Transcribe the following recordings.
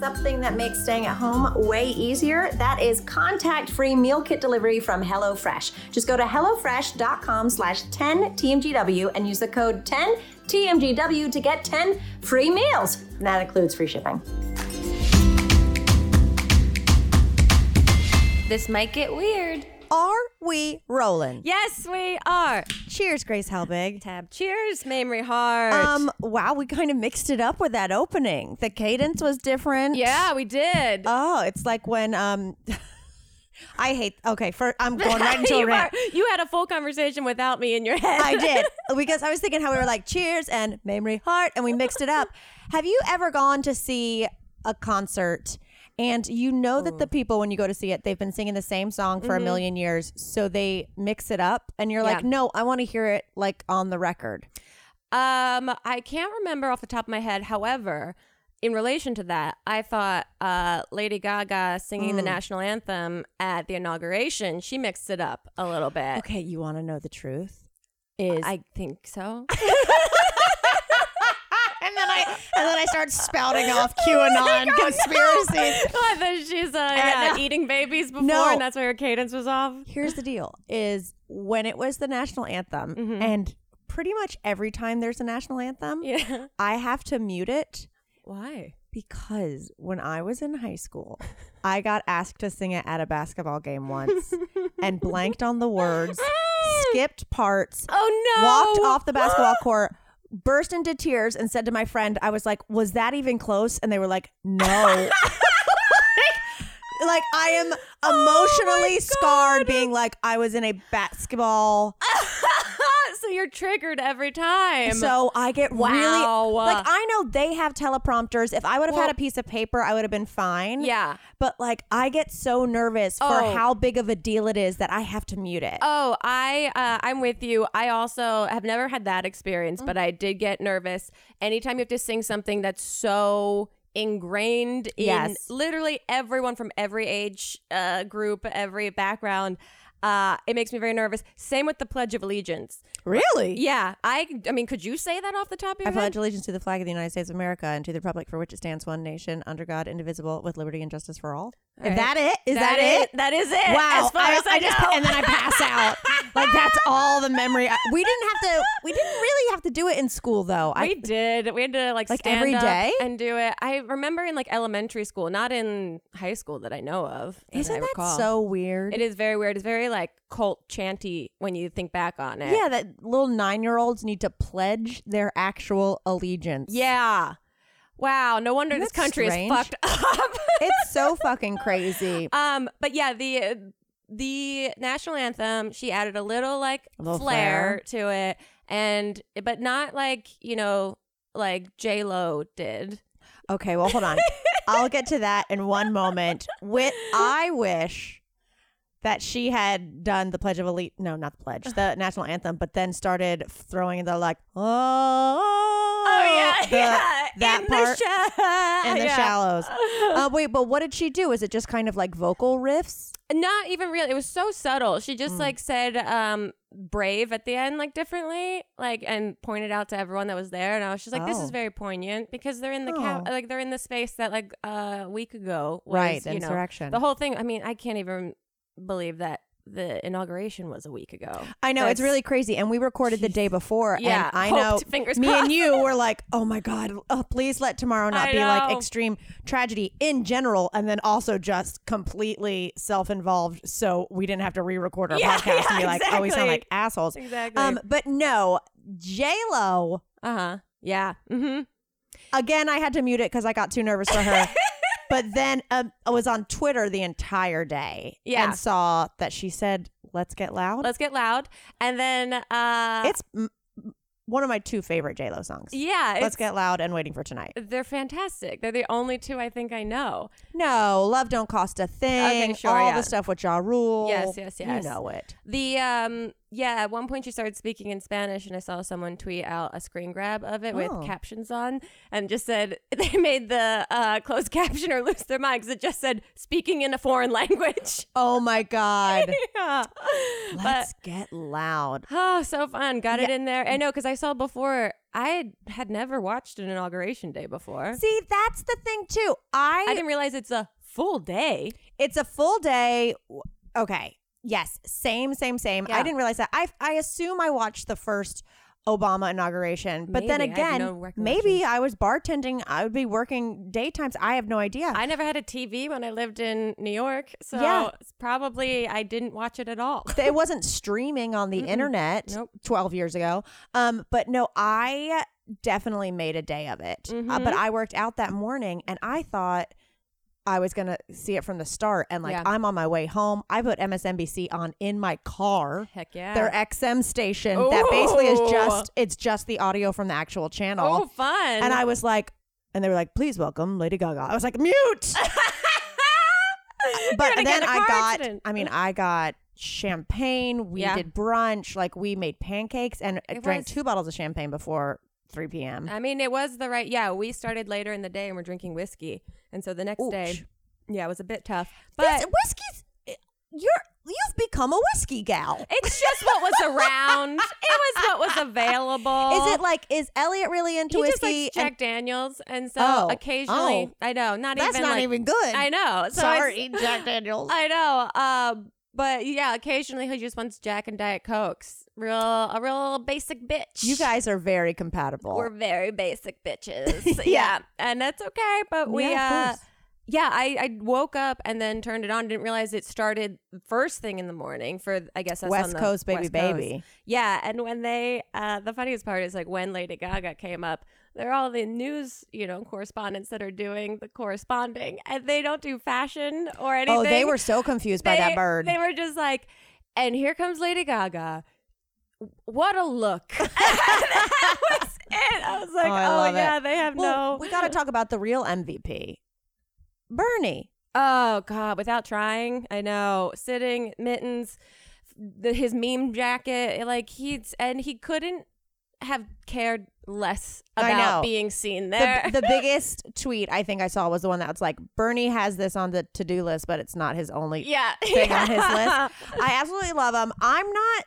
something that makes staying at home way easier. That is contact-free meal kit delivery from HelloFresh. Just go to HelloFresh.com slash 10TMGW and use the code 10TMGW to get 10 free meals. And that includes free shipping. This might get weird. Are we rolling? Yes, we are. Cheers, Grace Helbig. Tab. Cheers, Mamrie Hart. Um, wow, we kind of mixed it up with that opening. The cadence was different. yeah, we did. Oh, it's like when um I hate okay, for I'm going right into a rant. are- you had a full conversation without me in your head. I did because I was thinking how we were like cheers and Mamrie Hart and we mixed it up. Have you ever gone to see a concert and you know that the people when you go to see it they've been singing the same song for a million years so they mix it up and you're like Yeah. no I want to hear it like on the record. Um, I can't remember off the top of my head. However, in relation to that, I thought uh, Lady Gaga singing Mm. the national anthem at the inauguration, she mixed it up a little bit. Okay, you want to know the truth? Is I think so. and then I and then I start spouting off QAnon conspiracies. I thought she's uh, yeah, eating babies before, No. and that's why her cadence was off. Here's the deal: is when it was the national anthem, and pretty much every time there's a national anthem, Yeah. I have to mute it Why? because when I was in high school, I got asked to sing it at a basketball game once and blanked on the words, skipped parts, Oh no! walked off the basketball court. Burst into tears and said to my friend, I was like, Was that even close? And they were like, No. like, I am emotionally scarred being like, I was in a basketball. so you're triggered every time. So I get Wow. really like I know they have teleprompters. If I would have Well- had a piece of paper, I would have been fine. yeah. But like I get so nervous for Oh. how big of a deal it is that I have to mute it. Oh, I uh, I'm with you. I also have never had that experience, but I did get nervous anytime you have to sing something that's so ingrained in Yes. literally everyone from every age uh, group, every background. Uh, it makes me very nervous. Same with the Pledge of Allegiance. really? Yeah, I I mean, could you say that off the top of I your head? pledge allegiance to the flag of the United States of America and to the republic for which it stands, one nation, under God, indivisible, with liberty and justice for all. Is that it? Is that, it? That is it. Wow! As far I, as I, I just and then I pass out. like that's all the memory. I, we didn't have to. We didn't really have to do it in school though. I we did. We had to like, Like, stand every up day? and do it. I remember in like elementary school, not in high school that I know of. isn't that recall. so weird? It is very weird. It's very like cult chanty when you think back on it. Yeah, that little nine year olds need to pledge their actual allegiance. Yeah. Wow. No wonder Isn't this country strange? is fucked up. It's so fucking crazy. um. But yeah, the the national anthem. She added a little like A little flair, to it, and but not like you know like J Lo did. Okay, well, hold on. I'll get to that in one moment. With I wish that she had done the Pledge of Elite. No, not the pledge, the national anthem, but then started throwing the like, oh, the- yeah, that in part the, sha- and the yeah. shallows. Uh, wait, but what did she do? Is it just kind of like vocal riffs? Not even real. It was so subtle. She Mm. just like said um brave at the end like differently, like and pointed out to everyone that was there and I was just like this Oh. is very poignant because they're in the Oh. like they're in the space that like uh, a week ago was, Right, the you know, insurrection. the whole thing. I mean, I can't even believe that the inauguration was a week ago. I know it's really crazy, and we recorded the day before. Yeah, and I know fingers me crossed. and you were like, "Oh my god, oh, please let tomorrow not I be like extreme tragedy in general," and then also just completely self-involved, so we didn't have to re-record our Yeah, podcast and be yeah, like, "Oh, we sound like assholes." Exactly. Um, but no, J Lo. uh huh. Yeah. Mm-hmm. Again, I had to mute it because I got too nervous for her. but then um, I was on Twitter the entire day Yeah. and saw that she said, "Let's get loud." Let's get loud, and then uh, it's mm, one of my two favorite J Lo songs. yeah. Let's get loud and waiting for tonight. They're fantastic. They're the only two I think I know. No, love don't cost a thing. Okay, sure, all yeah. the stuff with Ja Rule. Yes, yes, yes. You know it. The um yeah, at one point she started speaking in Spanish and I saw someone tweet out a screen grab of it Oh. with captions on and just said they made the uh closed caption or lose their mind because it just said speaking in a foreign language. Oh my God. yeah. Let's get loud. Oh, so fun. Got it in there. I know because I saw before I had never watched an inauguration day before. See, that's the thing too. I, I didn't realize it's a full day. it's a full day. Okay. Yes. Same, same, same. I didn't realize that. I I assume I watched the first Obama inauguration. But then Maybe. I again, no maybe I was bartending. I would be working daytimes. I have no idea. I never had a TV when I lived in New York, so Yeah. probably I didn't watch it at all. it wasn't streaming on the internet Nope. 12 years ago. Um, but no, I definitely made a day of it. Uh, Mm-hmm. but I worked out that morning and I thought I was going to see it from the start. And like, Yeah. I'm on my way home. I put MSNBC on in my car. Heck yeah. Their XM station that basically is just it's just the audio from the actual channel. oh, fun. and I was like, and they were like, "Please welcome Lady Gaga." I was like, "Mute." but gonna then get in a I car got, accident. I mean, I got champagne. We Yeah. did brunch. Like we made pancakes and It drank was- two bottles of champagne before 3 p.m. I mean, it was the right. Yeah, we started later in the day and we're drinking whiskey, and so the next day, yeah, it was a bit tough. But whiskey's. You're you've become a whiskey gal. it's just what was around. it was what was available. Is it like is Elliot really into He just whiskey? and Jack Daniels, and so Oh. occasionally, Oh. I know, not that's even not like, even good. I know. So Sorry, Jack Daniels. I know. Um, but yeah, occasionally he just wants Jack and Diet Cokes. Real, a real basic bitch. you guys are very compatible. we're very basic bitches. Yeah. yeah. and that's okay. But we, Yeah, uh, yeah, I, I woke up and then turned it on. Didn't realize it started first thing in the morning for I guess us West on the Coast baby West Coast. baby. Yeah, and when they, uh, the funniest part is like when Lady Gaga came up, they're all the news, you know, correspondents that are doing the corresponding, and they don't do fashion or anything. Oh, they were so confused by that bird. They were just like, and here comes Lady Gaga. What a look! And that was it. I was like, Oh, oh, love it. yeah, they have well, no. we got to talk about the real MVP, Bernie. Oh God! Without trying, I know. Sitting mittens, the, his meme jacket, like he's and he couldn't have cared less about being seen there. the biggest tweet I think I saw was the one that was like Bernie has this on the to do list, but it's not his only yeah, thing on his list. I absolutely love him. I'm not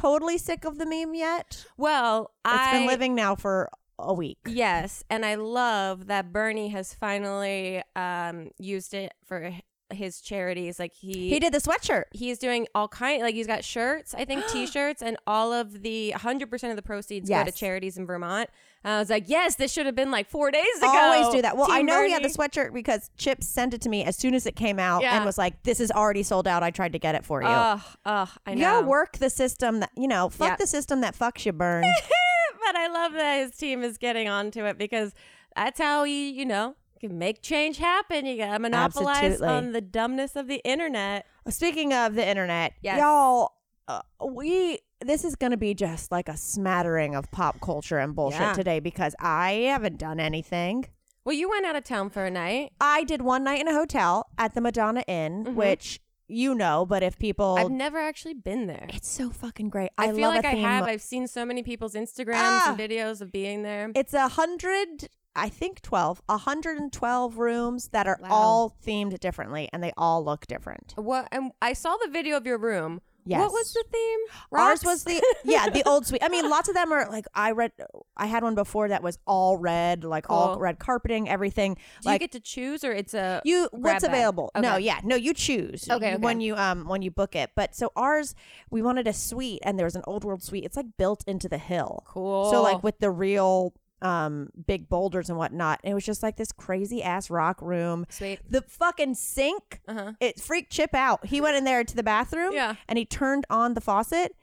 totally sick of the meme yet. Well, It's I been living now for a week. Yes, and I love that Bernie has finally um, used it for his charities. Like he He did the sweatshirt. He's doing all kind like he's got shirts, I think t-shirts, and all of the 100% of the proceeds go to charities in Vermont. And I was like, yes, this should have been like four days ago. Always do that. Well, I Team know he had the sweatshirt because Chip sent it to me as soon as it came out Yeah. and was like, "This is already sold out. I tried to get it for you." Ugh, ugh, I you know. gotta work the system that you know. Fuck Yeah. the system that fucks you, burn. but I love that his team is getting onto it because that's how he, you know, can make change happen. You gotta monopolize Absolutely. on the dumbness of the internet. Speaking of the internet, Yes. y'all, uh, we this is going to be just like a smattering of pop culture and bullshit Yeah. today because I haven't done anything. Well, you went out of town for a night. I did one night in a hotel at the Madonna Inn, Mhm. which you know, but if people, I've never actually been there. it's so fucking great. I, I, feel love like I have. I've seen so many people's Instagrams Ah. and videos of being there. It's a hundred, I think twelve, a hundred and twelve rooms that are Wow. all themed differently, and they all look different. What? And I saw the video of your room. Yes. What was the theme? Ours was the yeah the old suite. I mean, lots of them are like I read. I had one before that was all red, like all red carpeting, everything. Do like you get to choose, or it's a you what's bag? available no yeah no you choose Okay, okay. when you um when you book it but so ours we wanted a suite and there was an old world suite it's like built into the hill cool? so like with the real um big boulders and whatnot and it was just like this crazy ass rock room sweet. the fucking sink Uh huh. it freaked chip out he went in there to the bathroom Yeah. and he turned on the faucet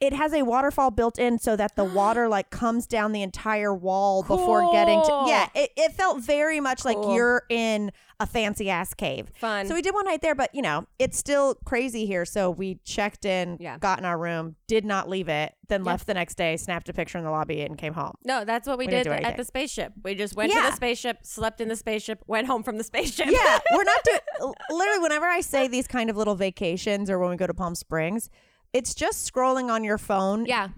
it has a waterfall built in so that the water like comes down the entire wall before getting to Cool. yeah it, it felt very much like you're in a fancy ass cave Fun. so we did one night there, but you know, it's still crazy here. So we checked in, Yeah. got in our room, did not leave it, then Yeah. left the next day, snapped a picture in the lobby, and came home. no, that's what we, We did at the spaceship. We just went to the spaceship, slept in the spaceship, went home from the spaceship. Yeah, we're not doing. literally, whenever I say these kind of little vacations or when we go to Palm Springs, it's just scrolling on your phone. yeah,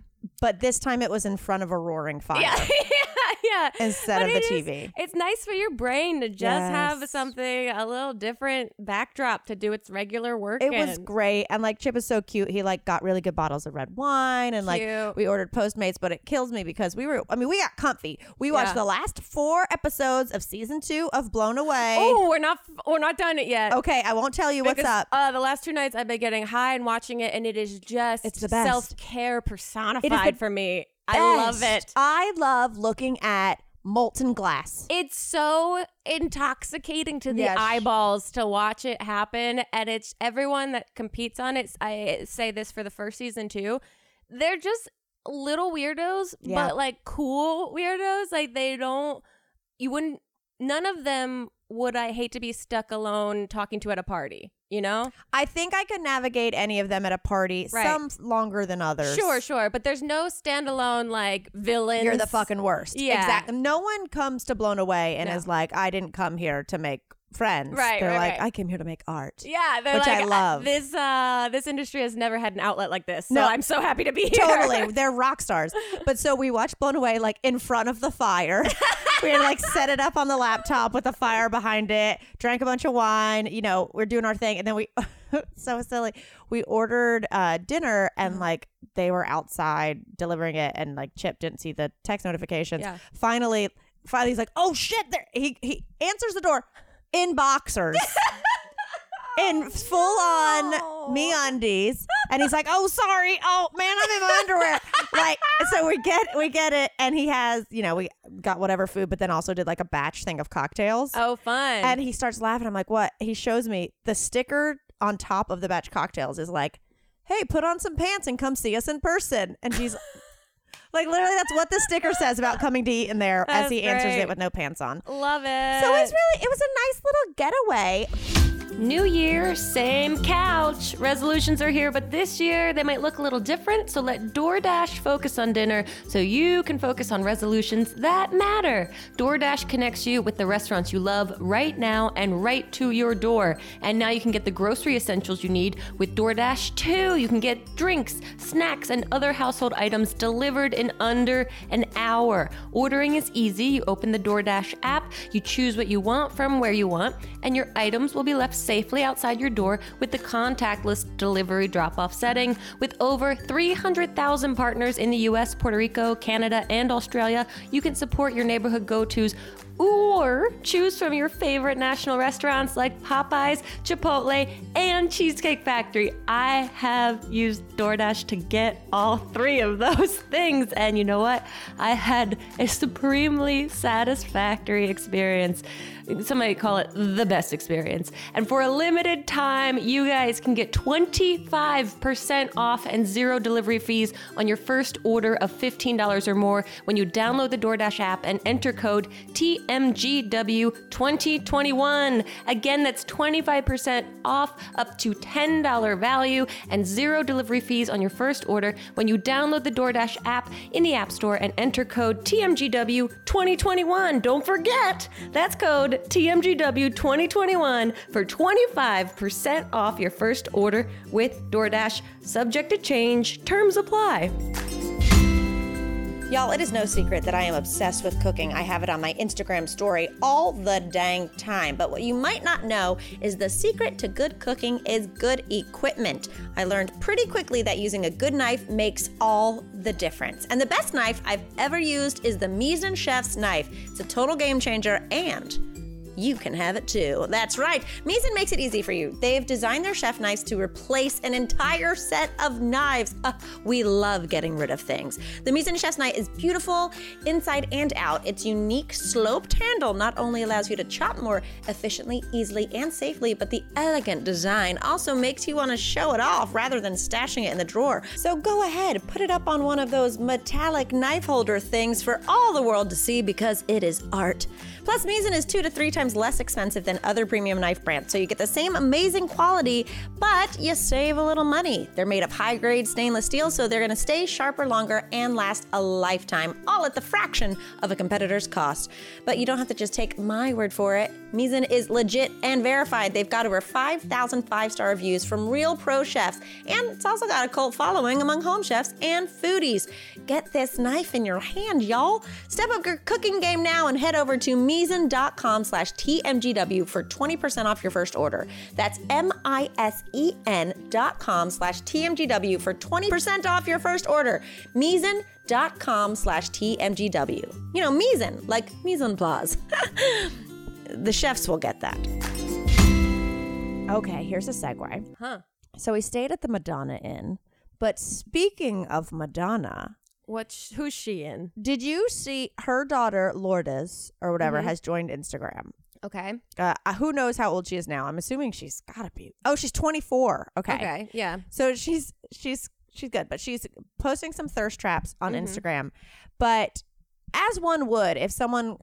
But this time it was in front of a roaring fire. yeah, yeah. instead But of the it is- TV. it's nice for your brain to just have something a little different backdrop to do its regular work. It was great, and like Chip is so cute. He like got really good bottles of red wine, and like we ordered Postmates. But it kills me because we were. I mean, we got comfy. We watched Yeah. the last four episodes of season two of Blown Away. Oh, we're not we're not done it yet. Okay, I won't tell you what's up. Uh, the last two nights I've been getting high and watching it, and it is just It's the best. self care personified for me. I love it. I love looking at molten glass. It's so intoxicating to the Yes. eyeballs to watch it happen, and it's everyone that competes on it. I say this for the first season too. They're just little weirdos, Yeah. but like cool weirdos. Like they don't. You wouldn't. None of them would I hate to be stuck alone talking to at a party. You know. I think I could navigate any of them at a party. Right. Some longer than others. Sure, sure, but there's no standalone like villain. You're the fucking worst. Yeah. Exactly. No one comes to Blown Away and No. is like, I didn't come here to make friends. Right, They're right, like, right. I came here to make art. Yeah, they're Which I love. This uh, this industry has never had an outlet like this, so No. I'm so happy to be here. Totally. They're rock stars. But so we watched Blown Away like in front of the fire. we had like set it up on the laptop with a fire behind it, drank a bunch of wine, you know, we're doing our thing. And then we, so silly, we ordered uh, dinner Mm-hmm. and like they were outside delivering it and like Chip didn't see the text notifications. Yeah. Finally, finally he's like, oh shit. There. He, he answers the door in boxers. in oh, full on me undies and he's like oh sorry. Oh man i'm in my underwear. Like so we get we get it. And he has you know we got whatever food but then also did like a batch thing of cocktails. Oh, fun. and he starts laughing. I'm like what? He shows me the sticker on top of the batch cocktails is like hey put on some pants and come see us in person. And she's like literally that's what the sticker says about coming to eat in there as That's he answers it with no pants on. Love it. so it's really it was a nice little getaway New year, same couch. Resolutions are here, but this year they might look a little different. So let DoorDash focus on dinner so you can focus on resolutions that matter. DoorDash connects you with the restaurants you love right now and right to your door. And now you can get the grocery essentials you need with DoorDash too. You can get drinks, snacks, and other household items delivered in under an hour. Ordering is easy. You open the DoorDash app, you choose what you want from where you want, and your items will be left safely outside your door with the contactless delivery drop off setting. With over 300,000 partners in the US, Puerto Rico, Canada, and Australia, you can support your neighborhood go tos or choose from your favorite national restaurants like Popeyes, Chipotle, and Cheesecake Factory. I have used DoorDash to get all three of those things, and you know what? I had a supremely satisfactory experience. Some might call it the best experience. And for a limited time, you guys can get 25% off and zero delivery fees on your first order of $15 or more when you download the DoorDash app and enter code TMGW2021. Again, that's 25% off up to $10 value and zero delivery fees on your first order when you download the DoorDash app in the App Store and enter code TMGW2021. Don't forget, that's code TMGW2021 for 25% off your first order with DoorDash. Subject to change, terms apply. Y'all, it is no secret that I am obsessed with cooking. I have it on my Instagram story all the dang time. But what you might not know is the secret to good cooking is good equipment. I learned pretty quickly that using a good knife makes all the difference. And the best knife I've ever used is the Misen Chef's knife. It's a total game changer and you can have it too. That's right. Misen makes it easy for you. They've designed their chef knives to replace an entire set of knives. Uh, we love getting rid of things. The Misen Chef's knife is beautiful inside and out. Its unique sloped handle not only allows you to chop more efficiently, easily, and safely, but the elegant design also makes you want to show it off rather than stashing it in the drawer. So go ahead, put it up on one of those metallic knife holder things for all the world to see because it is art. Plus, Misen is two to three times less expensive than other premium knife brands, so you get the same amazing quality, but you save a little money. They're made of high grade stainless steel, so they're gonna stay sharper longer and last a lifetime, all at the fraction of a competitor's cost. But you don't have to just take my word for it. Misen is legit and verified. They've got over 5,000 five star reviews from real pro chefs, and it's also got a cult following among home chefs and foodies. Get this knife in your hand, y'all. Step up your cooking game now and head over to Misen.com slash TMGW for 20% off your first order. That's M I S E N dot com slash TMGW for 20% off your first order. Misen dot com slash TMGW. You know, Misen, like mise en. the chefs will get that. Okay, here's a segue. Huh. So we stayed at the Madonna Inn. But speaking of Madonna, What's who's she in? did you see her daughter Lourdes or whatever Mm-hmm. has joined Instagram? Okay. Uh, who knows how old she is now? I'm assuming she's gotta be. Oh, she's 24. Okay. Okay. Yeah. So she's she's she's good, but she's posting some thirst traps on Mm-hmm. Instagram. But as one would, if someone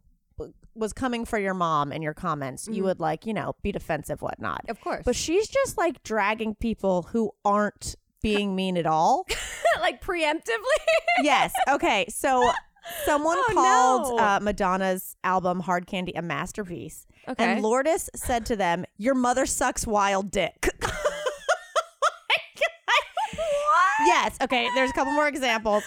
was coming for your mom in your comments, you would like you know be defensive, whatnot. Mm-hmm. Of course. But she's just like dragging people who aren't being mean at all. like preemptively. yes. Okay. So someone Oh, called no. uh, Madonna's album Hard Candy a masterpiece. Okay. And Lourdes said to them, Your mother sucks wild dick. Yes. Okay. There's a couple more examples.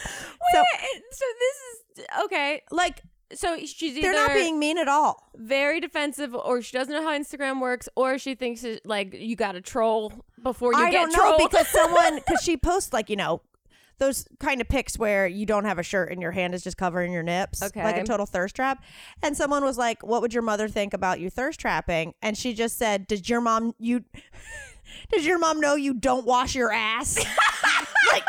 So, so this is okay. like, So she's either they're not being mean at all. very defensive, or she doesn't know how Instagram works, or she thinks it, like you got to troll before you I get don't know trolled. because someone, because she posts, like, you know, those kind of pics where you don't have a shirt and your hand is just covering your nips, Okay. like a total thirst trap. And someone was like, "What would your mother think about you thirst trapping?" And she just said, "Did your mom you? Does your mom know you don't wash your ass?" like,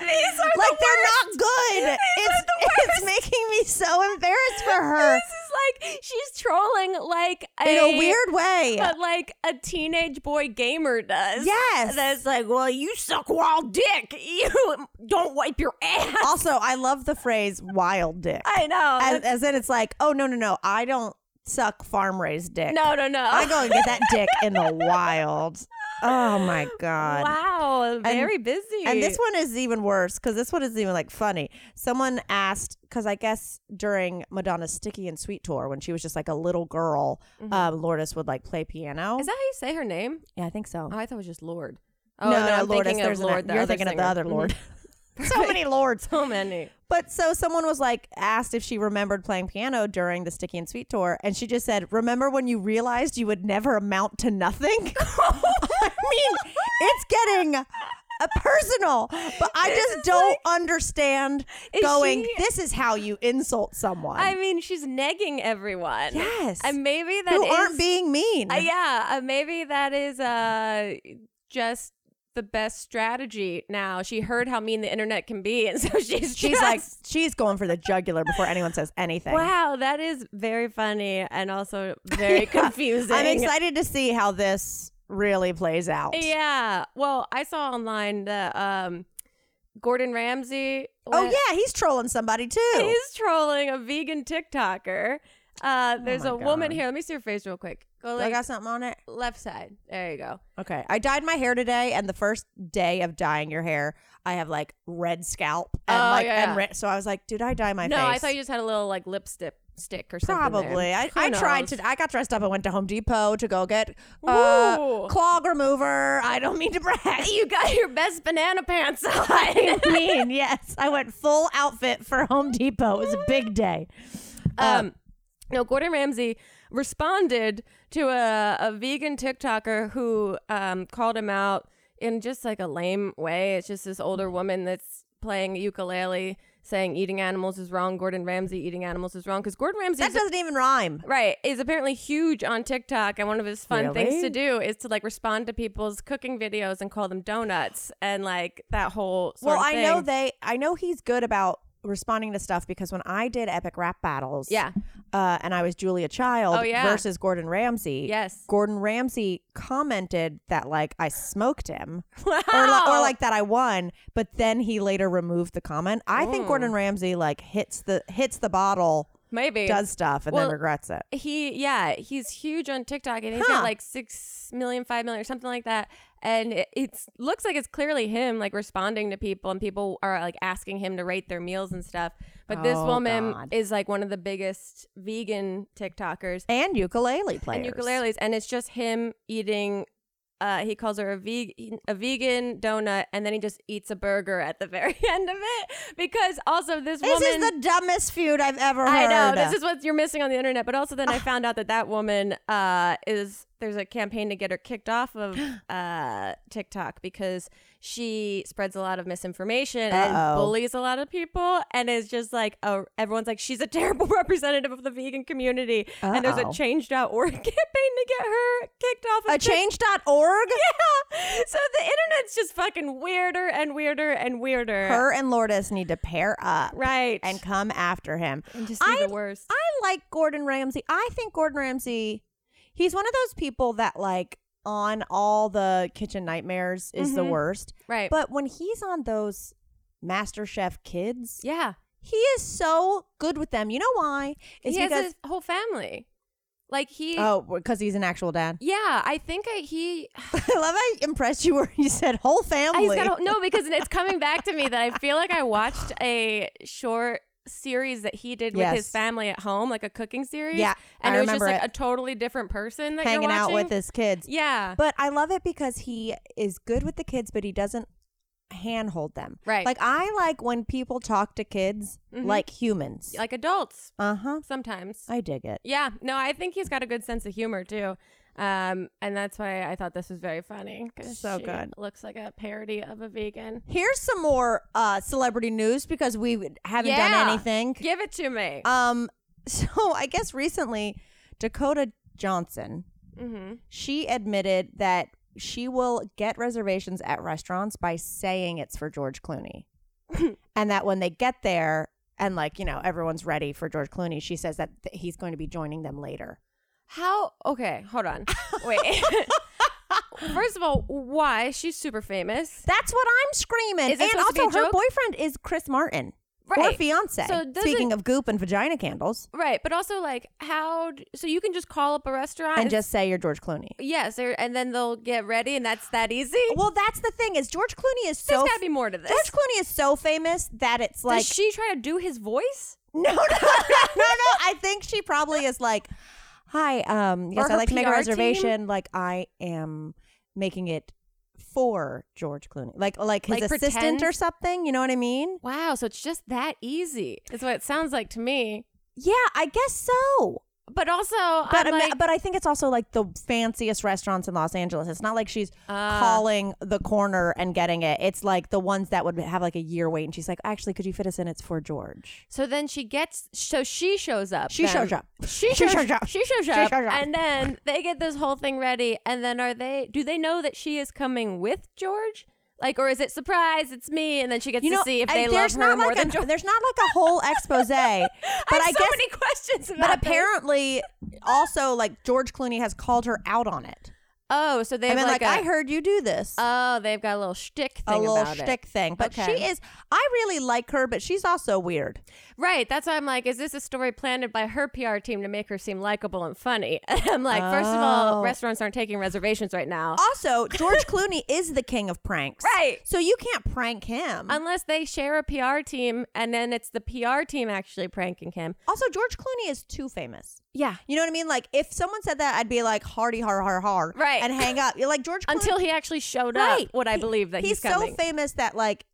it's, like they're not good. It's it's making me so embarrassed for her this is like she's trolling like in a weird way. but like a teenage boy gamer does. Yes. That's like, well, you suck wild dick. You don't wipe your ass. Also, I love the phrase "wild dick." I know. as, as in it's like, oh no no no, I don't suck farm raised dick. no, no, no. I go and get that dick in the wild. Oh my god. Wow, very busy. And this one is even worse because this one is even like funny. Someone asked because I guess during Madonna's Sticky and Sweet tour when she was just like a little girl, um, Lourdes would like play piano. Mm-hmm. is that how you say her name? yeah, I think so. Oh, I thought it was just Lord. Oh, no, no, no, I'm Lourdes. There's an- Lord. the you're thinking of the singer. other. Lord. so many lords. So many. But so someone was like asked if she remembered playing piano during the Sticky and Sweet tour, and she just said, "Remember when you realized you would never amount to nothing?" I mean, it's getting uh, personal, but I just don't understand going. she- This is how you insult someone. I mean, she's negging everyone. yes, And maybe that who is- aren't being mean. Uh, yeah, uh, maybe that is uh just the best strategy now. She heard how mean the internet can be, and so she's She's just- like, she's going for the jugular before anyone says anything. Wow, that is very funny and also very confusing. I'm excited to see how this really plays out. Yeah. Well, I saw online that um Gordon Ramsay Oh yeah, he's trolling somebody too. He's trolling a vegan TikToker. Uh, there's Oh a woman here. Let me see her face real quick. Go Do I got something on it. left side. There you go. Okay. I dyed my hair today, and the first day of dyeing your hair, I have like red scalp and Oh, like yeah, and red. So I was like, did I dye my no, face? No, I thought you just had a little like lipstick stick or something. there. Probably. I, I tried to. I got dressed up and went to Home Depot to go get uh, Ooh. clog remover. I don't mean to brag. You got your best banana pants on. I mean, yes, I went full outfit for Home Depot. It was a big day. um, no, Gordon Ramsay responded to a, a vegan TikToker who um, called him out in just like a lame way. It's just this older mm-hmm. woman that's playing ukulele saying eating animals is wrong. Gordon Ramsay eating animals is wrong because Gordon Ramsay That doesn't even rhyme. Right, is apparently huge on TikTok, and one of his fun things to do is to like respond to people's cooking videos and call them donuts, and like that whole. Sort Well, I know they. I know he's good about responding to stuff because when I did epic rap battles, Yeah. uh, and I was Julia Child Oh, yeah. versus Gordon Ramsay. Yes. Gordon Ramsay commented that like I smoked him, Wow. or, or like that I won, but then he later removed the comment. I think Mm. Gordon Ramsay like hits the hits the bottle Maybe. does stuff and Well, then regrets it. he yeah he's huge on tiktok and he's Huh. got like six million five million or something like that and it it's, looks like it's clearly him like responding to people and people are like asking him to rate their meals and stuff but this Oh, woman God. is like one of the biggest vegan tiktokers And ukulele players. and ukuleles and it's just him eating uh, he calls her a, veg- a vegan donut and then he just eats a burger at the very end of it because also this, This woman is the dumbest feud I've ever heard. I know this is what you're missing on the internet. But also, then I found out that that woman uh, is there's a campaign to get her kicked off of uh, TikTok because she spreads a lot of misinformation and Uh-oh. bullies a lot of people, and is just like oh, everyone's like she's a terrible representative of the vegan community, and there's a Uh-oh. Change.org campaign to get her kicked off of a change.org. Yeah, so the internet's just fucking weirder and weirder and weirder. Her and Lourdes need to pair up right and come after him. and just be I- the worst. I like Gordon Ramsay. I think Gordon Ramsay, he's one of those people that like on all the kitchen nightmares is the Mhm. worst. right, But when he's on those Master Chef kids, yeah. he is so good with them. You know why? It's he because has his whole family. Like he, oh, because he's an actual dad. yeah, I think I, he. I love how impressed you were. You said whole family. He's got a, no because it's coming back to me that I feel like I watched a short series that he did with his family at home, like a cooking series. Yeah, and I it was just like it. a totally different person that hanging out with his kids. Yeah, But I love it because he is good with the kids, but he doesn't handhold them. right. Like I like when people talk to kids Mhm. like humans. like adults uh huh. sometimes. I dig it. yeah, no, I think he's got a good sense of humor too. Um, and that's why I thought this was very funny. So she good. Looks like a parody of a vegan. Here's some more uh, celebrity news because we haven't Yeah. done anything. Give it to me. Um, so I guess recently Dakota Johnson mm-hmm. she admitted that she will get reservations at restaurants by saying it's for George Clooney, and that when they get there and like you know everyone's ready for George Clooney, she says that th- he's going to be joining them later. How? Okay, hold on. Wait. First of all, why? She's super famous. That's what I'm screaming. Is it and supposed to be also, a her joke? boyfriend is Chris Martin, or Right. fiance. So doesn't- Speaking of goop and vagina candles, Right, but also like how? d- So you can just call up a restaurant and just say you're George Clooney. yes, or, and then they'll get ready, and that's that easy. Well, that's the thing is George Clooney is There's so got to be more to this. George Clooney is so famous that it's like Does she try to do his voice? no, no, no, no, no. I think she probably is like, hi, um, yes, I'd her like to make a PR reservation. Like I am making it for George Clooney, like like his Like assistant pretend? or something. You know what I mean? Wow, so it's just that easy. Is what it sounds like to me. Yeah, I guess so. But also, But I'm like, but I think it's also like the fanciest restaurants in Los Angeles. It's not like she's Ah. calling the corner and getting it. It's like the ones that would have like a year wait, and she's like, "Actually, could you fit us in? It's for George." so then she gets, so she shows up. She then. shows up. She She shows, shows up. She shows She shows up. and then they get this whole thing ready. And then are they? Do they know that she is coming with George? Like, or is it surprise? It's me, and then she gets You know, to see if I- they love her not more like than a, there's not like a whole expose. but I, I so guess, many questions about but this. apparently, also like George Clooney has called her out on it. Oh, so they I have mean, like, like, a, I heard you do this. Oh, they've got a little shtick thing. a little shtick it. thing, but Okay. she is. I really like her, but she's also weird. Right. That's why I'm like, is this a story planted by her PR team to make her seem likable and funny? I'm like, first of all, Oh. restaurants aren't taking reservations right now. Also, George Clooney is the king of pranks, Right. So you can't prank him. Unless they share a PR team and then it's the PR team actually pranking him. also, George Clooney is too famous. Yeah. You know what I mean? Like if someone said that, I'd be like hardy har har har, Right. and hang up. Like George Clooney. Until he actually showed Right. up, would I believe that he's, he's, coming. so famous that like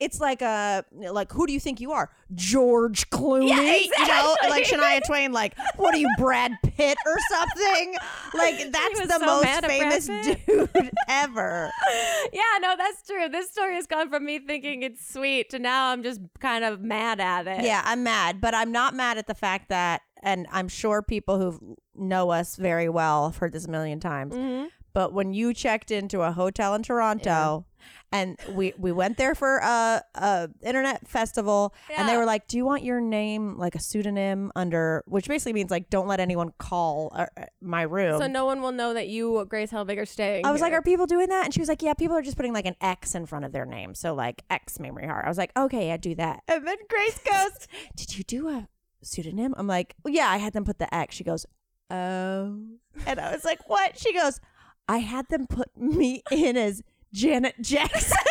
it's like a like who do you think you are george clooney Yeah, you know like shania twain like what are you brad pitt or something like that's the so most famous dude ever yeah, no, that's true. This story has gone from me thinking it's sweet to now I'm just kind of mad at it. yeah i'm mad but i'm not mad at the fact that and i'm sure people who know us very well have heard this a million times Mhm. but when you checked into a hotel in Toronto and we we went there for a, a internet festival and they were like do you want your name like a pseudonym under which basically means like don't let anyone call uh, uh, my room So no one will know that you, Grace Helbig, are staying. I was like, are people doing that? And she was like, yeah, people are just putting like an X in front of their name. So like X Mamrie Hart. I was like, okay, I do that. And then Grace goes, did you do a pseudonym? I'm like, well, yeah, I had them put the X. She goes, oh. And I was like, what? She goes, I had them put me in as Janet Jackson.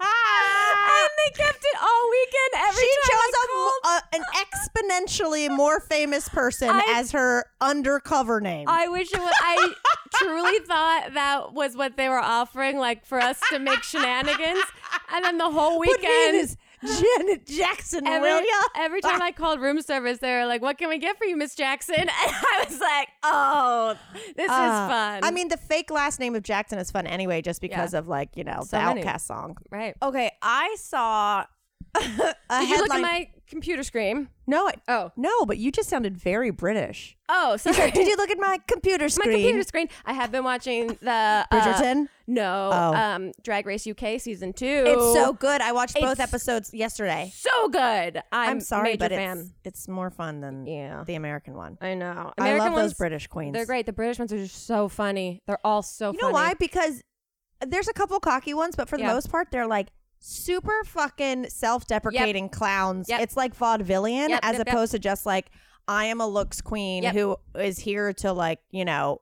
and they kept it all weekend. Every she chose I a, a, an exponentially more famous person I- as her undercover name. I wish it was. I truly thought that was what they were offering, like for us to make shenanigans. And then the whole Put me in weekend, Janet Jackson, every, will ya? every time I called room service, they were like, "What can we get for you, Miss Jackson?" And I was like, "Oh, this Uh, is fun." I mean, the fake last name of Jackson is fun anyway, just because of like you know So the many. OutKast song. right? Okay, I saw a Did you look at my computer screen? No, I- Oh, no, but you just sounded very British. oh, sorry. Did you look at my computer screen? my computer screen. I have been watching the uh, Bridgerton. no, Oh. um, Drag Race UK season two. it's so good. I watched both It's- episodes yesterday. so good. I'm, I'm, sorry, major but fan. it's it's more fun than Yeah. the American one. I know. I love those ones, British queens. They're great. The British ones are just so funny. They're all so You funny. know why? Because there's a couple cocky ones, but for the Yeah. most part, they're like super fucking self-deprecating clowns. Yep. It's like vaudevillian Yep, as yep, yep. opposed to just like I am a looks queen Yep. who is here to like you know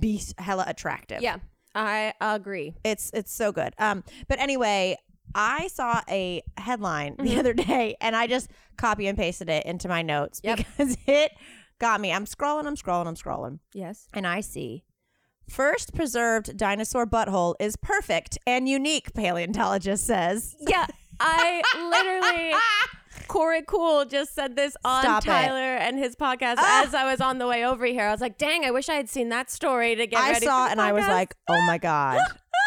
be hella attractive. Yeah, I agree. it's it's so good. Um, but anyway. I saw a headline Mm-hmm. the other day and I just copy and pasted it into my notes Yep. because it got me. I'm scrolling, I'm scrolling, I'm scrolling Yes. and I see first preserved dinosaur butthole is perfect and unique, paleontologist says. Yeah, I literally. Korey Kuhl just said this on Stop it. Tyler and his podcast Ah. as I was on the way over here. I was like, "Dang, I wish I had seen that story to get I ready." saw for the and I was like, oh my God,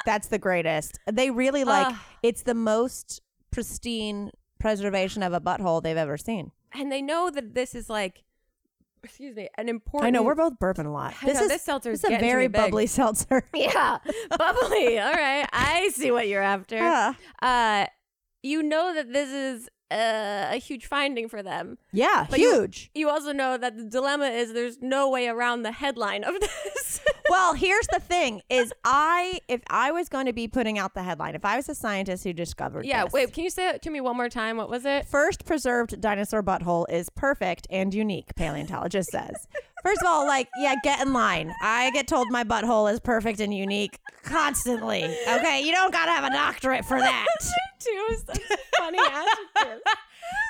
that's the greatest. They really like Ah. it's the most pristine preservation of a butthole they've ever seen. and they know that this is like, excuse me, an important. I know we're both burping a lot. This know, is this seltzer this is a very big. bubbly seltzer. Yeah, bubbly. All right, I see what you're after. Yeah. Uh, you know that this is uh, a huge finding for them. Yeah, But you- huge. You also know that the dilemma is there's no way around the headline of this. well, here's the thing: is I if I was going to be putting out the headline, if I was a scientist who discovered, yeah, this, wait, can you say it to me one more time? What was it? First preserved dinosaur butthole is perfect and unique, paleontologist says. First of all, like, yeah, get in line. I get told my butthole is perfect and unique constantly. Okay, you don't gotta have a doctorate for that. Two funny adjectives.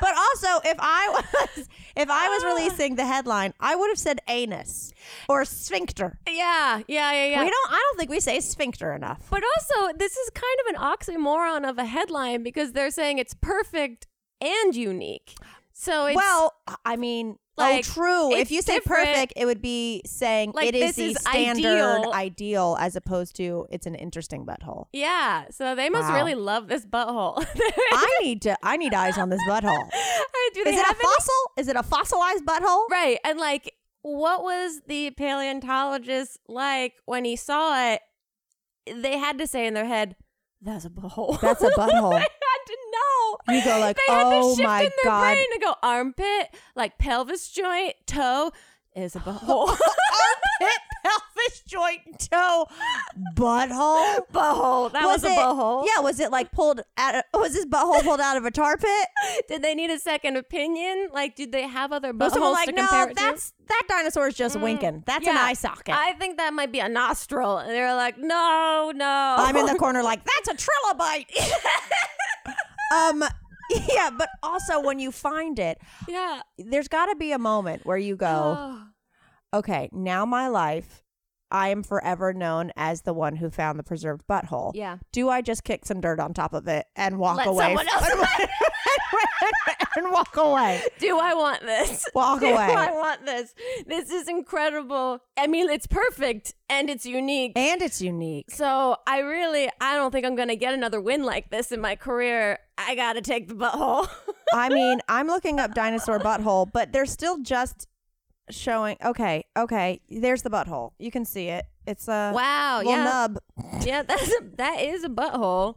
But also, if I was if I was ah. releasing the headline, I would have said anus or sphincter. Yeah, yeah, yeah, yeah. We don't. I don't think we say sphincter enough. But also, this is kind of an oxymoron of a headline because they're saying it's perfect and unique. So it's well, I mean, like, oh, true. If you say different. perfect, it would be saying Like, it is the is standard ideal. ideal. as opposed to it's an interesting butthole. yeah. So they must Wow. really love this butthole. I need to. I need eyes on this butthole. Do Is it a any- fossil? Is it a fossilized butthole? Right. And like, what was the paleontologist like when he saw it? They had to say in their head, that's a butthole. That's a butthole. To know. You go like, they had "Oh to shift my in their God." brain to go armpit, like pelvis joint, toe is a butthole. Armpit, pelvis joint, toe, butthole. butthole. That was, it, a butthole. Yeah, was it like pulled out? Of, was this butthole pulled out of a tar pit? Did they need a second opinion? Like, did they have other Was someone buttholes like, to no, compare it to? that's that dinosaur is just mm. winking. That's an eye socket. I think that might be a nostril. And they're like, no, no. I'm in the corner like that's a trilobite. Um, yeah, but also when you find it, yeah. there's got to be a moment where you go, Oh. okay, now my life, I am forever known as the one who found the preserved butthole. Yeah. Do I just kick some dirt on top of it and walk Let away? someone else and walk away. Do I want this? Walk Do away. I want this? This is incredible. I mean, it's perfect and it's unique. And it's unique. So I really, I don't think I'm gonna get another win like this in my career. I gotta take the butthole. I mean, I'm looking up dinosaur butthole, but they're still just showing. Okay, okay. There's the butthole. You can see it. It's a wow, yeah, nub. yeah, that's a, that is a butthole.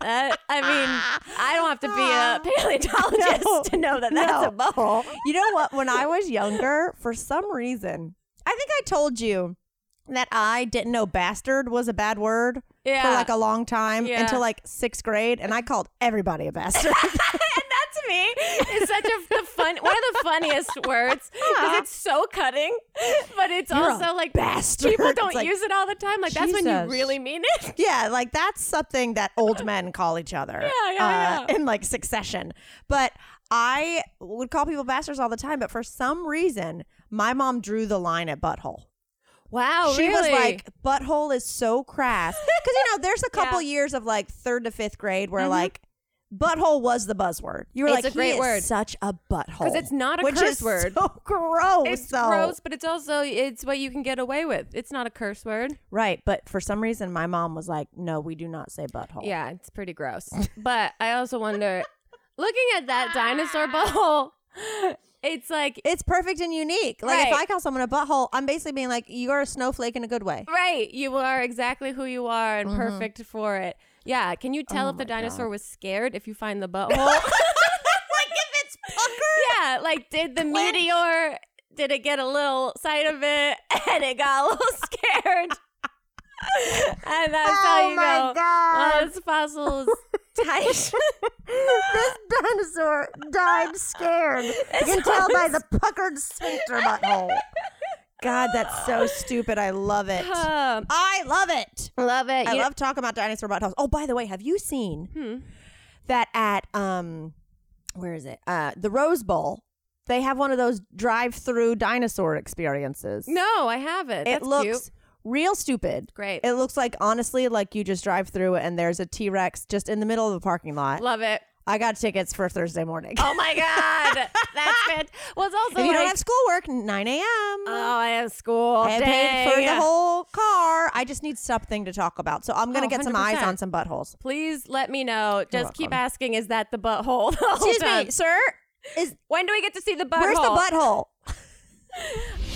That, I mean, I don't have to be a paleontologist No, to know that that's no. a butthole. You know what? When I was younger, for some reason, I think I told you that I didn't know bastard was a bad word Yeah, for like a long time Yeah. until like sixth grade, and I called everybody a bastard. and that to me is such a the fun one of the funniest words because it's so cutting, but it's You're also like bastard. people don't like, use it all the time. Like that's when you really mean it. Yeah, like that's something that old men call each other. Yeah, yeah, uh, yeah. In like succession. But I would call people bastards all the time, but for some reason, my mom drew the line at butthole. Wow, she was Oh, like, butthole is so crass. Because, you know, there's a couple Yeah. Mm-hmm. years of like third to fifth grade where like butthole was the buzzword. You were It's like, a great word. such a butthole. Because it's not a which curse word. So gross. it's though. gross, but it's also it's what you can get away with. It's not a curse word. Right. But for some reason, my mom was like, no, we do not say butthole. Yeah, it's pretty gross. but I also wonder, looking at that dinosaur butthole, it's like It's perfect and unique. Like if I call someone a butthole, I'm basically being like, you're a snowflake in a good way. right, you are exactly who you are and perfect for it. Yeah, can you tell Mm-hmm. Oh if the dinosaur God. was scared if you find the butthole? like if it's puckered. yeah, like did the meteor did it get a little sight of it and it got a little scared? and that's how Oh you my know God. oh, this fossil's tight. this dinosaur died scared. You can tell by the puckered sphincter butthole. God, that's so stupid. I love it. Um, I love it. love it. I You- love talking about dinosaur buttholes. Oh, by the way, have you seen Hmm. that at um where is it? Uh the Rose Bowl. They have one of those drive-through dinosaur experiences. No, I haven't. it That's looks cute. Real stupid. Great. It looks like honestly like you just drive through and there's a T-Rex just in the middle of the parking lot. Love it. I got tickets for Thursday morning. Oh my god, that's good. Well, it's also if you don't like- have schoolwork, 9 a.m. oh, I have school. I paid for the whole car. I just need something to talk about. So I'm going to Oh, get some eyes on some buttholes. Please let me know. Just keep asking. Is that the butthole? Excuse time? me, sir. Is When do we get to see the butthole? Where's the butthole?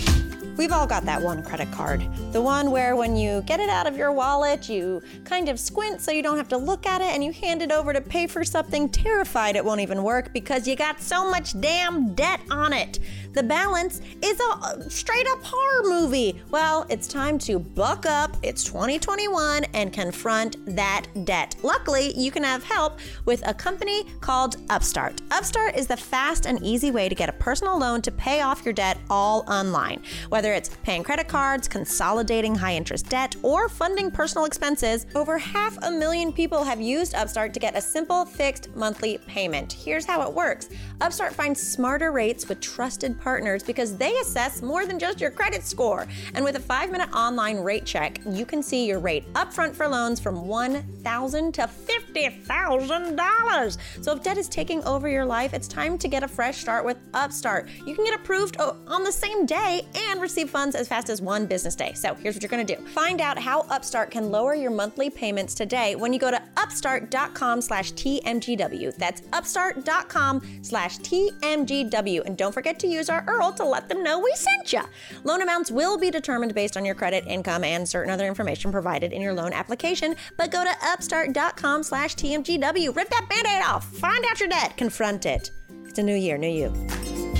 We've all got that one credit card. The one where when you get it out of your wallet, you kind of squint so you don't have to look at it and you hand it over to pay for something terrified it won't even work because you got so much damn debt on it. The balance is a straight up horror movie. Well, it's time to buck up. It's 2021 and confront that debt. Luckily, you can have help with a company called Upstart. Upstart is the fast and easy way to get a personal loan to pay off your debt all online. Whether it's paying credit cards, consolidating high interest debt, or funding personal expenses, over half a million people have used Upstart to get a simple fixed monthly payment. Here's how it works Upstart finds smarter rates with trusted partners because they assess more than just your credit score. And with a five minute online rate check, you can see your rate upfront for loans from 1,000 to $50,000. So if debt is taking over your life, it's time to get a fresh start with Upstart. You can get approved on the same day and receive funds as fast as one business day. So here's what you're gonna do. Find out how Upstart can lower your monthly payments today when you go to upstart.com slash TMGW. That's upstart.com slash TMGW. And don't forget to use our URL to let them know we sent you. Loan amounts will be determined based on your credit, income, and certain other information provided in your loan application. But go to upstart.com slash TMGW. Rip that band-aid off. Find out your debt. Confront it. It's a new year, new you.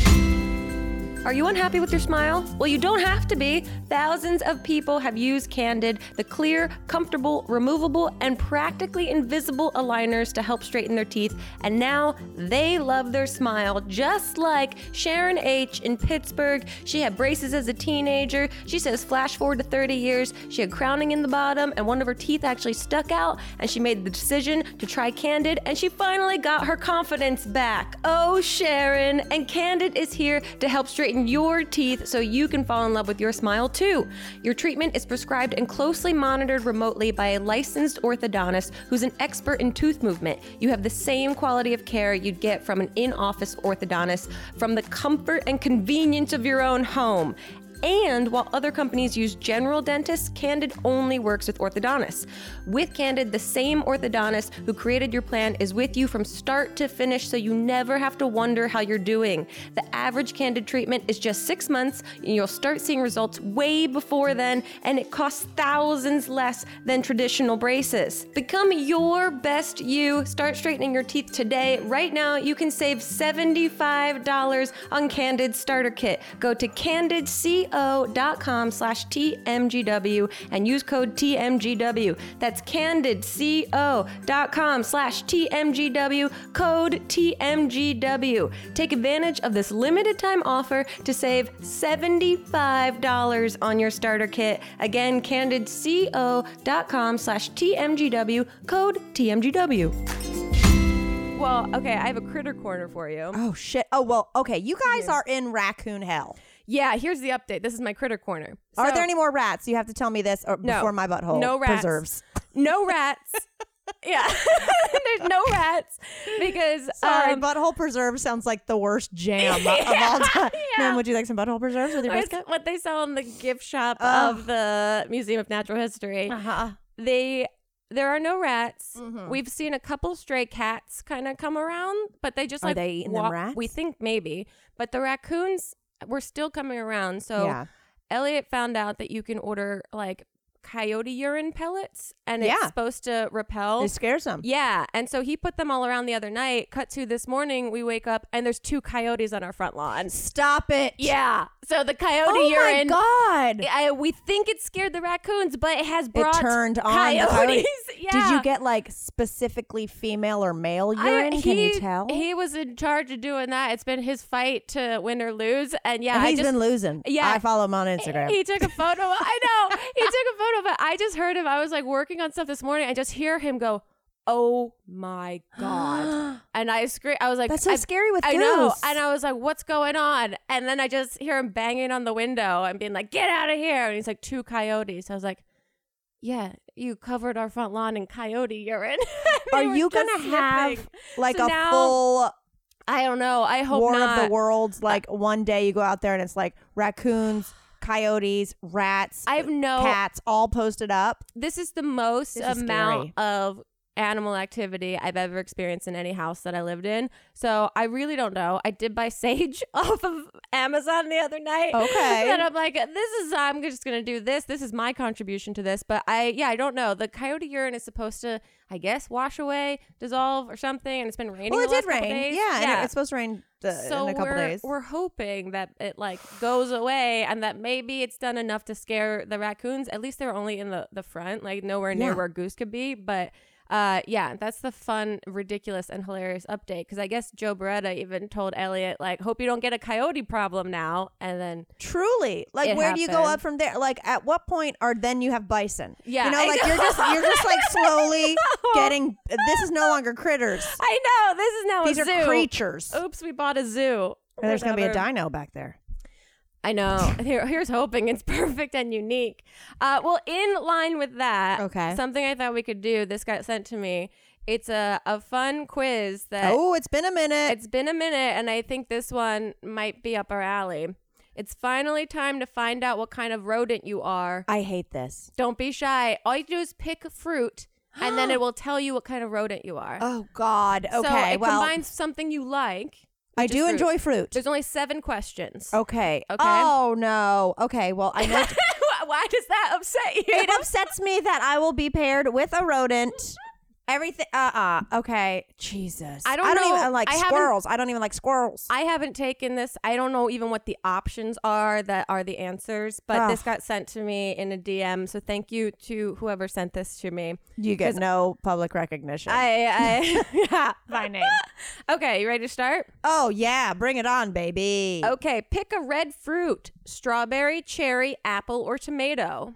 Are you unhappy with your smile? Well, you don't have to be. Thousands of people have used Candid, the clear, comfortable, removable, and practically invisible aligners to help straighten their teeth, and now they love their smile, just like Sharon H. in Pittsburgh. She had braces as a teenager. She says, flash forward to 30 years, she had crowning in the bottom, and one of her teeth actually stuck out, and she made the decision to try Candid, and she finally got her confidence back. Oh, Sharon! And Candid is here to help straighten your teeth so you can fall in love with your smile too. Your treatment is prescribed and closely monitored remotely by a licensed orthodontist who's an expert in tooth movement. You have the same quality of care you'd get from an in office orthodontist from the comfort and convenience of your own home. And while other companies use general dentists, Candid only works with orthodontists. With Candid, the same orthodontist who created your plan is with you from start to finish, so you never have to wonder how you're doing. The average Candid treatment is just six months, and you'll start seeing results way before then, and it costs thousands less than traditional braces. Become your best you. Start straightening your teeth today. Right now, you can save $75 on Candid Starter Kit. Go to candidco candidco.com slash TMGW and use code TMGW. That's candidco.com slash TMGW, code TMGW. Take advantage of this limited time offer to save $75 on your starter kit. Again, candidco.com slash TMGW, code TMGW. Well, okay, I have a critter corner for you. Oh shit. Oh well. Okay, you guys are in raccoon hell. Yeah, here's the update. This is my critter corner. are there any more rats? You have to tell me this or No. before my butthole No rats. preserves. No rats. yeah, there's no rats because Sorry, um, butthole preserves sounds like the worst jam of all time. Man, would you like some butthole preserves with your it's biscuit? what they sell in the gift shop of the Museum of Natural History. Uh-huh. They there are no rats. Mhm. We've seen a couple stray cats kind of come around, but they just Are like they eating them walk- rats? We think maybe, but the raccoons were still coming around. So yeah. Elliot found out that you can order like coyote urine pellets, and it's supposed to repel. It scares them. yeah, and so he put them all around the other night. Cut to this morning, we wake up and there's two coyotes on our front lawn. Stop it. Yeah, so the coyote Oh urine. Oh my god. I, we think it scared the raccoons, but it has brought it turned on coyotes. the coyote. Yeah. Did you get like specifically female or male I- urine? Can you tell? He was in charge of doing that. It's been his fight to win or lose, and yeah, And he's just been losing. Yeah. I follow him on Instagram. He took a photo. I know. He took a photo, but I just heard him. I was like working on stuff this morning. I just hear him go, "Oh my god!" and I scream. I was like, That's so I, scary with I know. And I was like, "What's going on?" And then I just hear him banging on the window and being like, "Get out of here!" And he's like, two coyotes." I was like. Yeah, you covered our front lawn in coyote urine. Are you gonna have sniffing. like So a now- full I don't know. I hope war not. of the worlds? Like one day you go out there and it's like raccoons, coyotes, rats, I have no. cats, all posted up. This is the most This amount of animal activity I've ever experienced in any house that I lived in. So I really don't know. I did buy sage off of Amazon the other night. Okay. and I'm like, this is I'm just gonna do this. This is my contribution to this. But I yeah, I don't know. The coyote urine is supposed to, I guess, wash away, dissolve or something, and it's been raining. Well, it did rain. Yeah, and it- it's supposed to rain uh, so in a couple we're, days. we're hoping that it like goes away and that maybe it's done enough to scare the raccoons. At least they're only in the, the front, like nowhere near Yeah. where Goose could be. But uh, yeah, that's the fun, ridiculous, and hilarious update. Because I guess Joe Beretta even told Elliot, like, hope you don't get a coyote problem now. And then, Truly, like, where do you go up from there? Like, at what point are then you have bison? Yeah, you know, I like know. you're just you're just like slowly getting. This is no longer critters. I know this is now These are zoo. creatures. Oops, we bought a zoo. And there's gonna be a dino back there. I know. Here, here's hoping it's perfect and unique. Uh, well, in line with that, Okay. something I thought we could do. This got sent to me. It's a, a fun quiz that Oh, it's been a minute. it's been a minute, and I think this one might be up our alley. It's finally time to find out what kind of rodent you are. I hate this. Don't be shy. All you do is pick a fruit, and then it will tell you what kind of rodent you are. Oh God. Okay. so it well, combines something you like. I do fruit. enjoy fruit. There's only seven questions. Okay. Okay. Oh no. Okay. Well, I know Why does that upset you? it upsets me that I will be paired with a rodent. Everything. Uh. uh Okay. Jesus. I don't I don't know. even like I squirrels. I don't even like squirrels. I haven't taken this. I don't know even what the options are that are the answers, but Ugh. this got sent to me in a DM. So thank you to whoever sent this to me. you get no public recognition. I, I yeah. by name. Okay, you ready to start? Oh yeah, bring it on, baby. Okay, pick a red fruit: strawberry, cherry, apple, or tomato.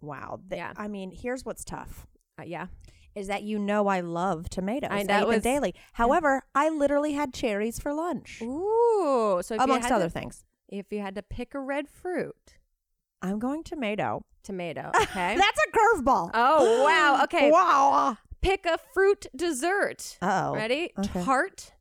Wow. Th- Yeah. I mean, here's what's tough. Uh, yeah. Is that you know I love tomatoes. I- I, that eat them daily. However, I literally had cherries for lunch, Ooh. So if amongst you had other to, things. if you had to pick a red fruit, I'm going tomato. tomato. Okay. That's a curveball. oh wow. Okay. Wow. Pick a fruit dessert. Oh. Ready? okay. Tart,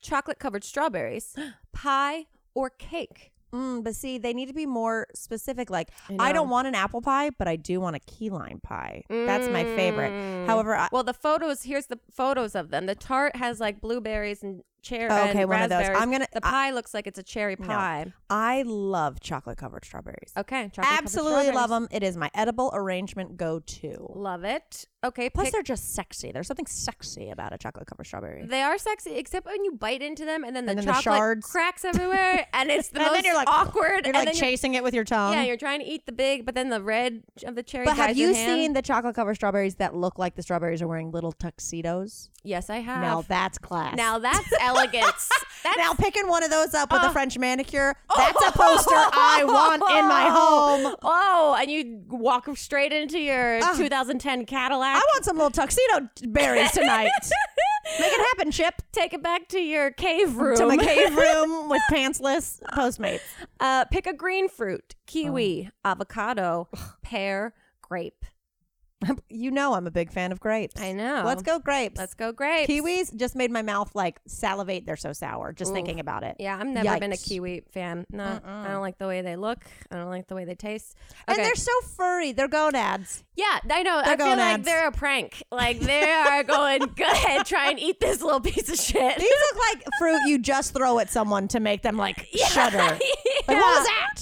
chocolate covered strawberries, pie, or cake. Mm, but see, they need to be more specific. Like, I I, don't want an apple pie, but I do want a key lime pie. That's my favorite. Mm. However, I, Well, the photos, here's the photos of them. The tart has like blueberries and cherry. Oh, okay, one of those. I'm gonna- The I- pie looks like it's a cherry No. pie. I love chocolate covered strawberries. Okay, Absolutely love them. It is my edible arrangement go to. Love it. Okay, Plus, pick- they're just sexy. There's something sexy about a chocolate covered strawberry. they are sexy, except when you bite into them and then the And then chocolate shards. cracks everywhere, and it's the And then you're like- awkward. You're and like then you're- chasing it with your tongue. yeah, you're trying to eat the big, but then the red of the cherry. but have you seen the chocolate covered strawberries that look like the strawberries are wearing little tuxedos? Yes, I have. Now that's class. Now that's elegance. That's now picking one of those up with Uh, a French manicure, that's a poster I want in my home. Oh, and you walk straight into your Ah. 2010 Cadillac. I want some little tuxedo berries tonight. Make it happen, Chip. take it back to your cave room. To my cave room with pantsless Postmates. Uh, pick a green fruit: kiwi, Oh. avocado, pear, grape. You know I'm a big fan of grapes. I know. Let's go grapes. Let's go grapes. Kiwis just made my mouth like salivate. They're so sour just Oof. thinking about it. Yeah, I've never been a kiwi fan. No, I don't like the way they look. I don't like the way they taste. And they're so furry. They're gonads. yeah, I know. They're I feel like gonads. they're a prank. Like they are going, go ahead, try and eat this little piece of shit. These look like fruit you just throw at someone to make them like shudder. Like, what was that?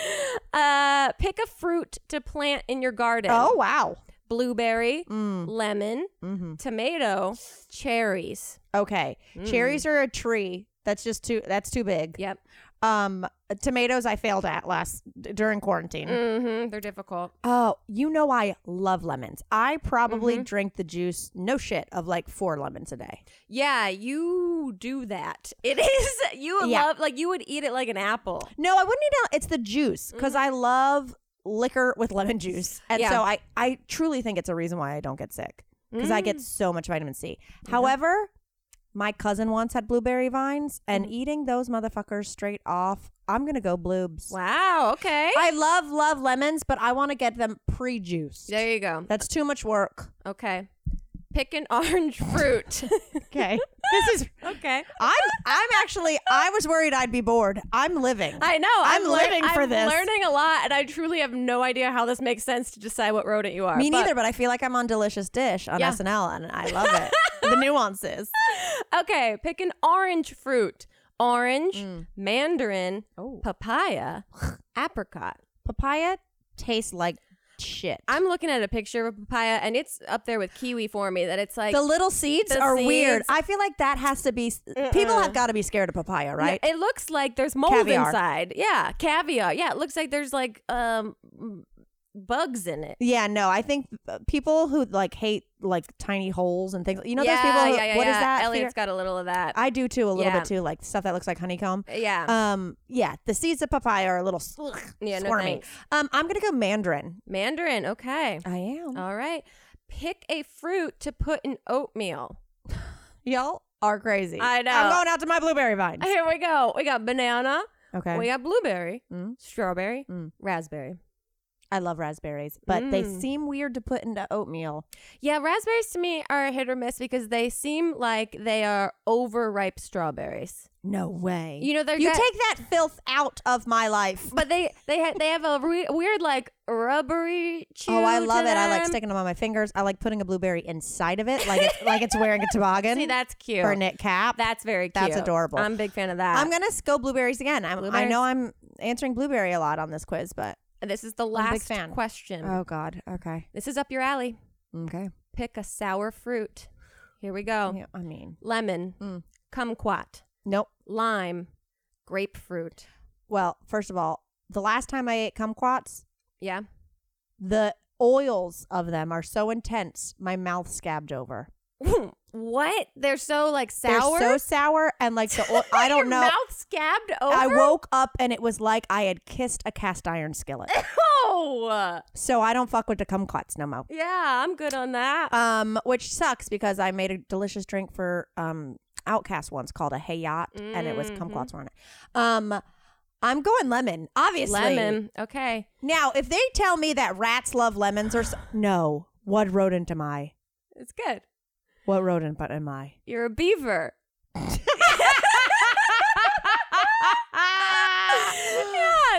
Uh, pick a fruit to plant in your garden. Oh, wow. blueberry, Mm. lemon, Mm-hmm. tomato, cherries. Okay. Cherries are a tree. That's just too, that's too big. Yep. Um, tomatoes I failed at last during quarantine. Mm-hmm. They're difficult. Oh, you know I love lemons. I probably Mm-hmm. drink the juice, no shit, of like four lemons a day. Yeah, you do that. It is you would Yeah. love like you would eat it like an apple. No, I wouldn't eat it. It's the juice because I love liquor with lemon juice, and Mm-hmm. Yeah. so I I truly think it's a reason why I don't get sick because I Mm. get so much vitamin C. However, my cousin once had blueberry vines, Mm. and eating those motherfuckers straight off, I'm gonna go bloobs. Wow. Okay. I love love lemons, but I want to get them pre-juiced. there you go. That's too much work. Okay. Pick an orange fruit. Okay, this is. okay. I'm I'm actually I was worried I'd be bored. I'm living. I know. I'm lear- living for this. I'm this. learning a lot, and I truly have no idea how this makes sense to decide what rodent you are. Me but- neither, but I feel like I'm on Delicious Dish on Yeah. SNL, and I love it. The nuances. Okay, pick an orange fruit. Orange, mandarin, Oh. papaya, apricot. Papaya tastes like shit. I'm looking at a picture of a papaya, and it's up there with kiwi for me. That it's like the little seeds the are weird. I feel like that has to be. People have got to be scared of papaya, right? It looks like there's mold Caviar. inside. Yeah, caviar. Yeah, it looks like there's like um bugs in it. yeah, no. I think uh, people who like hate like tiny holes and things. You know yeah, those people. Who, yeah, yeah, what is yeah. that? Elliot's got a little of that. I do too, a little Yeah. bit too, like stuff that looks like honeycomb. yeah. Um, yeah, the seeds of papaya are a little ugh, Yeah, no squirmy. thanks. um, I'm gonna go mandarin. Mandarin. Okay. I am. All right. Pick a fruit to put in oatmeal. Y'all are crazy. I know. I'm going out to my blueberry vines. Here we go. We got banana. Okay. We got blueberry, Mm. strawberry, Mm. raspberry. I love raspberries, but they Mm. seem weird to put into oatmeal. Yeah, raspberries to me are a hit or miss because they seem like they are overripe strawberries. No way. You know, they're you got- take that filth out of my life. but they they ha- they have a re- weird like rubbery chew. Oh, I love it. I like sticking them on my fingers. I like putting a blueberry inside of it, like it's like it's wearing a toboggan See, that's cute. or a knit cap. That's very cute. That's adorable. I'm a big fan of that. I'm gonna go blueberries again. I'm, I know I'm answering blueberry a lot on this quiz, but this is the last fan. question. oh god, okay, This is up your alley. okay. Pick a sour fruit. Here we go. Yeah, I mean, Lemon, Mm. kumquat, nope. lime, grapefruit. Well, first of all, the last time I ate kumquats, Yeah. the oils of them are so intense, my mouth scabbed over. what? They're so like sour. They're so sour, and like the oil, I don't know. Mouth scabbed over. I woke up and it was like I had kissed a cast iron skillet. Oh, so I don't fuck with the kumquats no more. yeah, I'm good on that. Um, which sucks because I made a delicious drink for um OutKast once called a Hayat, and it was kumquats on it. Um, I'm going lemon, obviously. Lemon. Okay. Now, if they tell me that rats love lemons or so- no, what rodent am I? It's good. What rodent but am I? You're a beaver.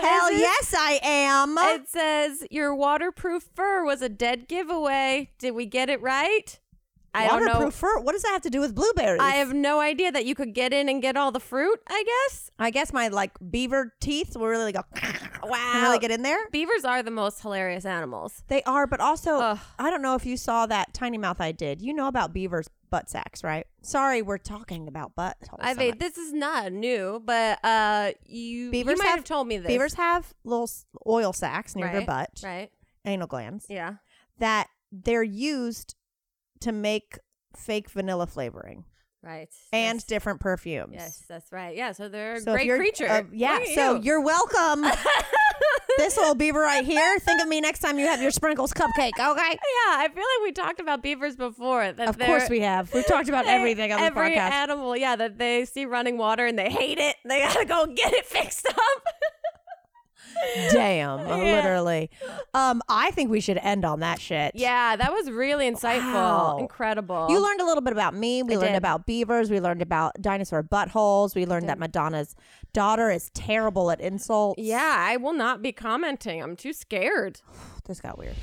Yeah, Hell this is- yes, I am. It says your waterproof fur was a dead giveaway. Did we get it right? I don't know. Waterproof fur. What does that have to do with blueberries? I have no idea that you could get in and get all the fruit. I guess. I guess my like beaver teeth will really go. Wow. really get in there. Beavers are the most hilarious animals. They are, but also Ugh. I don't know if you saw that tiny mouth I did. You know about beavers' butt sacks, right? Sorry, we're talking about butt. I mean, this is not new, but uh, you Beavers you might have- have told me this. beavers have little s- oil sacs near their Right, butt, right? anal glands, Yeah. that they're used to make fake vanilla flavoring Right. and different perfumes. Yes, that's right. Yeah, so they're a So great you're- creature. uh, yeah. So you. you're welcome. this little beaver right here. Think of me next time you have your sprinkles cupcake. Okay. Yeah, I feel like we talked about beavers before. That Of course we have. We've talked about everything on the every podcast. animal, yeah, that they see running water and they hate it. They gotta go get it fixed up. Damn, literally. Um, I think we should end on that shit. yeah, that was really insightful. Wow. Incredible. You learned a little bit about me. We I learned did. about beavers. We learned about dinosaur buttholes. We learned that Madonna's daughter is terrible at insults. Yeah, I will not be commenting. I'm too scared. This got weird.